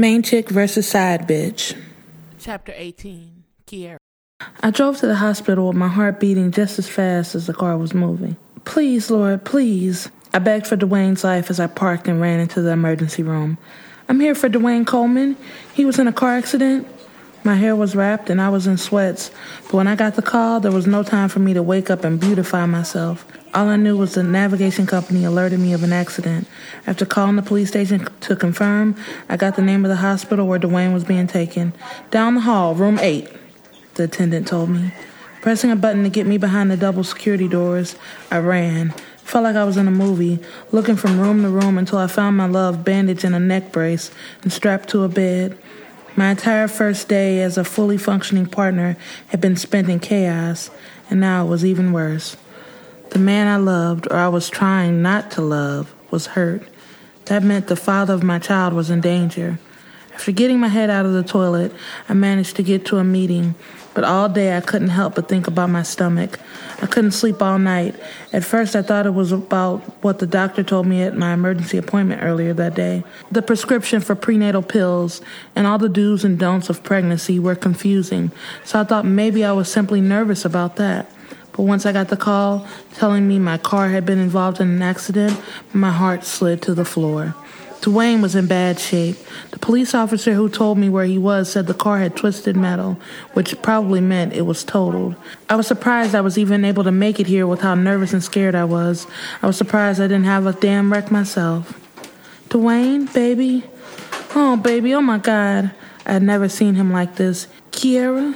Main chick versus side bitch. Chapter 18 Kiera. I drove to the hospital with my heart beating just as fast as the car was moving. Please, Lord, please. I begged for Dwayne's life as I parked and ran into the emergency room. I'm here for Dwayne Coleman. He was in a car accident. My hair was wrapped and I was in sweats, but when I got the call, there was no time for me to wake up and beautify myself. All I knew was the navigation company alerted me of an accident. After calling the police station to confirm, I got the name of the hospital where Dwayne was being taken. Down the hall, room 8, the attendant told me. Pressing a button to get me behind the double security doors, I ran. Felt like I was in a movie, looking from room to room until I found my love bandaged in a neck brace and strapped to a bed. My entire first day as a fully functioning partner had been spent in chaos, and now it was even worse. The man I loved, or I was trying not to love, was hurt. That meant the father of my child was in danger. After getting my head out of the toilet, I managed to get to a meeting, but all day I couldn't help but think about my stomach. I couldn't sleep all night. At first, I thought it was about what the doctor told me at my emergency appointment earlier that day. The prescription for prenatal pills and all the do's and don'ts of pregnancy were confusing, so I thought maybe I was simply nervous about that. But once I got the call telling me my car had been involved in an accident, my heart slid to the floor. Dwayne was in bad shape. The police officer who told me where he was said the car had twisted metal, which probably meant it was totaled. I was surprised I was even able to make it here with how nervous and scared I was. I was surprised I didn't have a damn wreck myself. Dwayne, baby? Oh, baby, oh my God. I had never seen him like this. Kiera?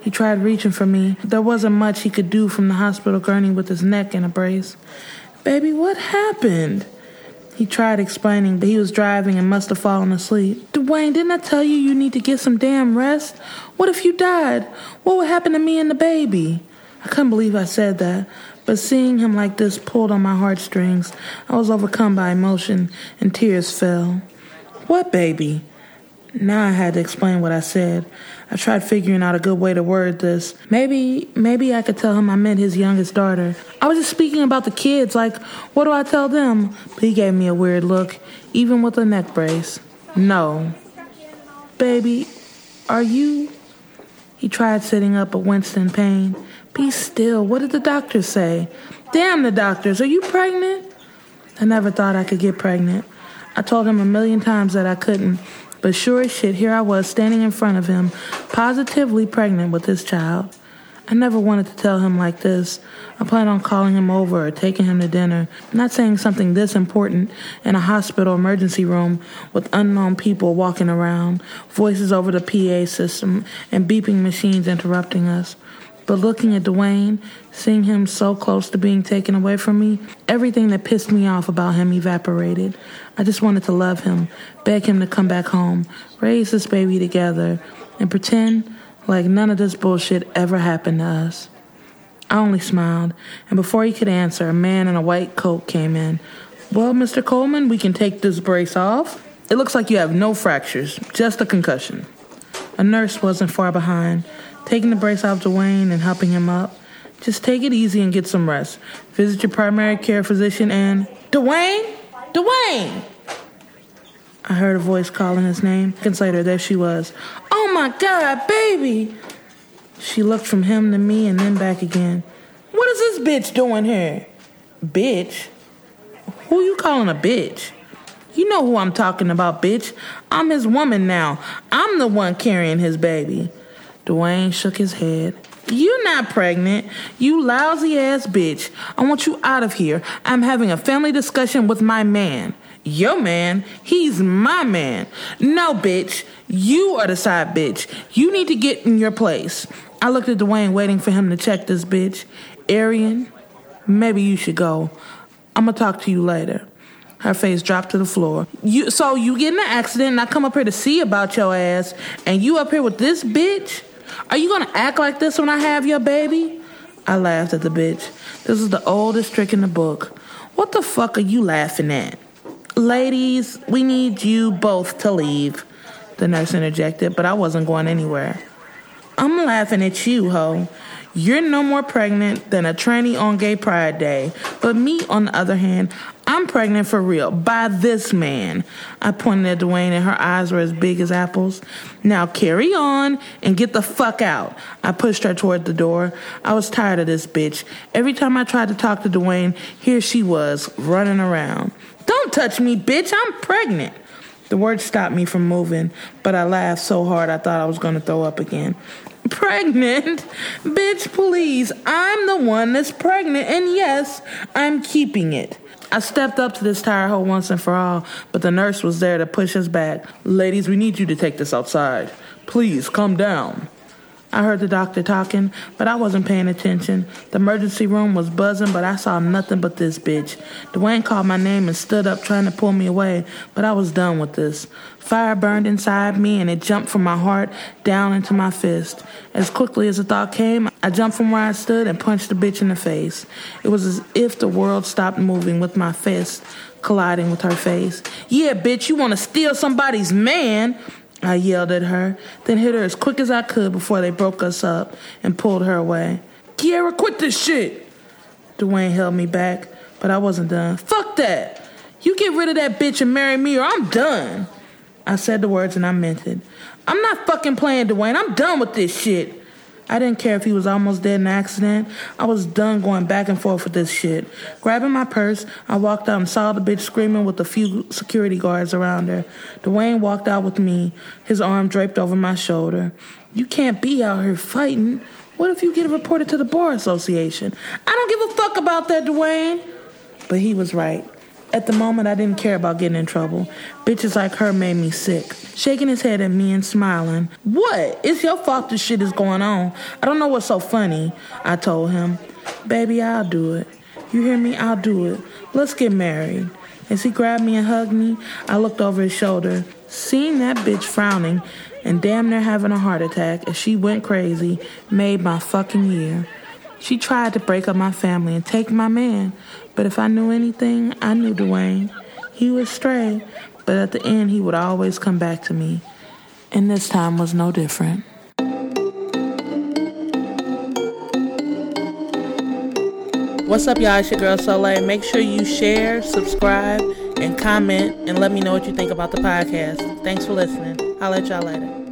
He tried reaching for me. There wasn't much he could do from the hospital gurney with his neck in a brace. Baby, what happened? He tried explaining, but he was driving and must have fallen asleep. Dwayne, didn't I tell you you need to get some damn rest? What if you died? What would happen to me and the baby? I couldn't believe I said that, but seeing him like this pulled on my heartstrings. I was overcome by emotion, and tears fell. What baby? Now I had to explain what I said. I tried figuring out a good way to word this. Maybe, maybe I could tell him I meant his youngest daughter. I was just speaking about the kids, like, what do I tell them? But he gave me a weird look, even with a neck brace. No. Baby, are you. He tried sitting up, but winced in pain. Be still. What did the doctors say? Damn the doctors. Are you pregnant? I never thought I could get pregnant. I told him a million times that I couldn't. But sure as shit, here I was standing in front of him, positively pregnant with this child. I never wanted to tell him like this. I planned on calling him over or taking him to dinner, not saying something this important in a hospital emergency room with unknown people walking around, voices over the PA system, and beeping machines interrupting us. But looking at Dwayne, seeing him so close to being taken away from me, everything that pissed me off about him evaporated. I just wanted to love him, beg him to come back home, raise this baby together, and pretend like none of this bullshit ever happened to us. I only smiled, and before he could answer, a man in a white coat came in. Well, Mr. Coleman, we can take this brace off. It looks like you have no fractures, just a concussion. A nurse wasn't far behind taking the brace off Dwayne and helping him up. Just take it easy and get some rest. Visit your primary care physician and. Dwayne? Dwayne! I heard a voice calling his name. Seconds later, there she was. Oh my God, baby! She looked from him to me and then back again. What is this bitch doing here? Bitch? Who you calling a bitch? You know who I'm talking about, bitch. I'm his woman now. I'm the one carrying his baby. Dwayne shook his head. You not pregnant. You lousy ass bitch. I want you out of here. I'm having a family discussion with my man. Your man? He's my man. No, bitch. You are the side bitch. You need to get in your place. I looked at Dwayne, waiting for him to check this bitch. Arian, maybe you should go. I'm gonna talk to you later. Her face dropped to the floor. You so you get in an accident and I come up here to see about your ass and you up here with this bitch? Are you gonna act like this when I have your baby? I laughed at the bitch. This is the oldest trick in the book. What the fuck are you laughing at? Ladies, we need you both to leave, the nurse interjected, but I wasn't going anywhere. I'm laughing at you, ho. You're no more pregnant than a tranny on Gay Pride Day. But me, on the other hand, I'm pregnant for real by this man. I pointed at Dwayne and her eyes were as big as apples. Now carry on and get the fuck out. I pushed her toward the door. I was tired of this bitch. Every time I tried to talk to Dwayne, here she was, running around. Don't touch me, bitch. I'm pregnant. The words stopped me from moving, but I laughed so hard I thought I was going to throw up again. Pregnant? Bitch, please. I'm the one that's pregnant, and yes, I'm keeping it. I stepped up to this tire hole once and for all, but the nurse was there to push us back. Ladies, we need you to take this outside. Please, come down. I heard the doctor talking, but I wasn't paying attention. The emergency room was buzzing, but I saw nothing but this bitch. Dwayne called my name and stood up trying to pull me away, but I was done with this. Fire burned inside me and it jumped from my heart down into my fist. As quickly as the thought came, I jumped from where I stood and punched the bitch in the face. It was as if the world stopped moving with my fist colliding with her face. Yeah, bitch, you want to steal somebody's man? I yelled at her, then hit her as quick as I could before they broke us up and pulled her away. Kiera, quit this shit! Dwayne held me back, but I wasn't done. Fuck that! You get rid of that bitch and marry me, or I'm done. I said the words and I meant it. I'm not fucking playing, Dwayne. I'm done with this shit. I didn't care if he was almost dead in an accident. I was done going back and forth with this shit. Grabbing my purse, I walked out and saw the bitch screaming with a few security guards around her. Dwayne walked out with me, his arm draped over my shoulder. You can't be out here fighting. What if you get reported to the Bar Association? I don't give a fuck about that, Dwayne. But he was right. At the moment, I didn't care about getting in trouble. Bitches like her made me sick. Shaking his head at me and smiling. What? It's your fault this shit is going on. I don't know what's so funny, I told him. Baby, I'll do it. You hear me? I'll do it. Let's get married. As he grabbed me and hugged me, I looked over his shoulder. Seeing that bitch frowning and damn near having a heart attack as she went crazy made my fucking year. She tried to break up my family and take my man, but if I knew anything, I knew Dwayne. He was stray, but at the end, he would always come back to me. And this time was no different. What's up, y'all? It's your girl Soleil. Make sure you share, subscribe, and comment, and let me know what you think about the podcast. Thanks for listening. I'll let y'all later.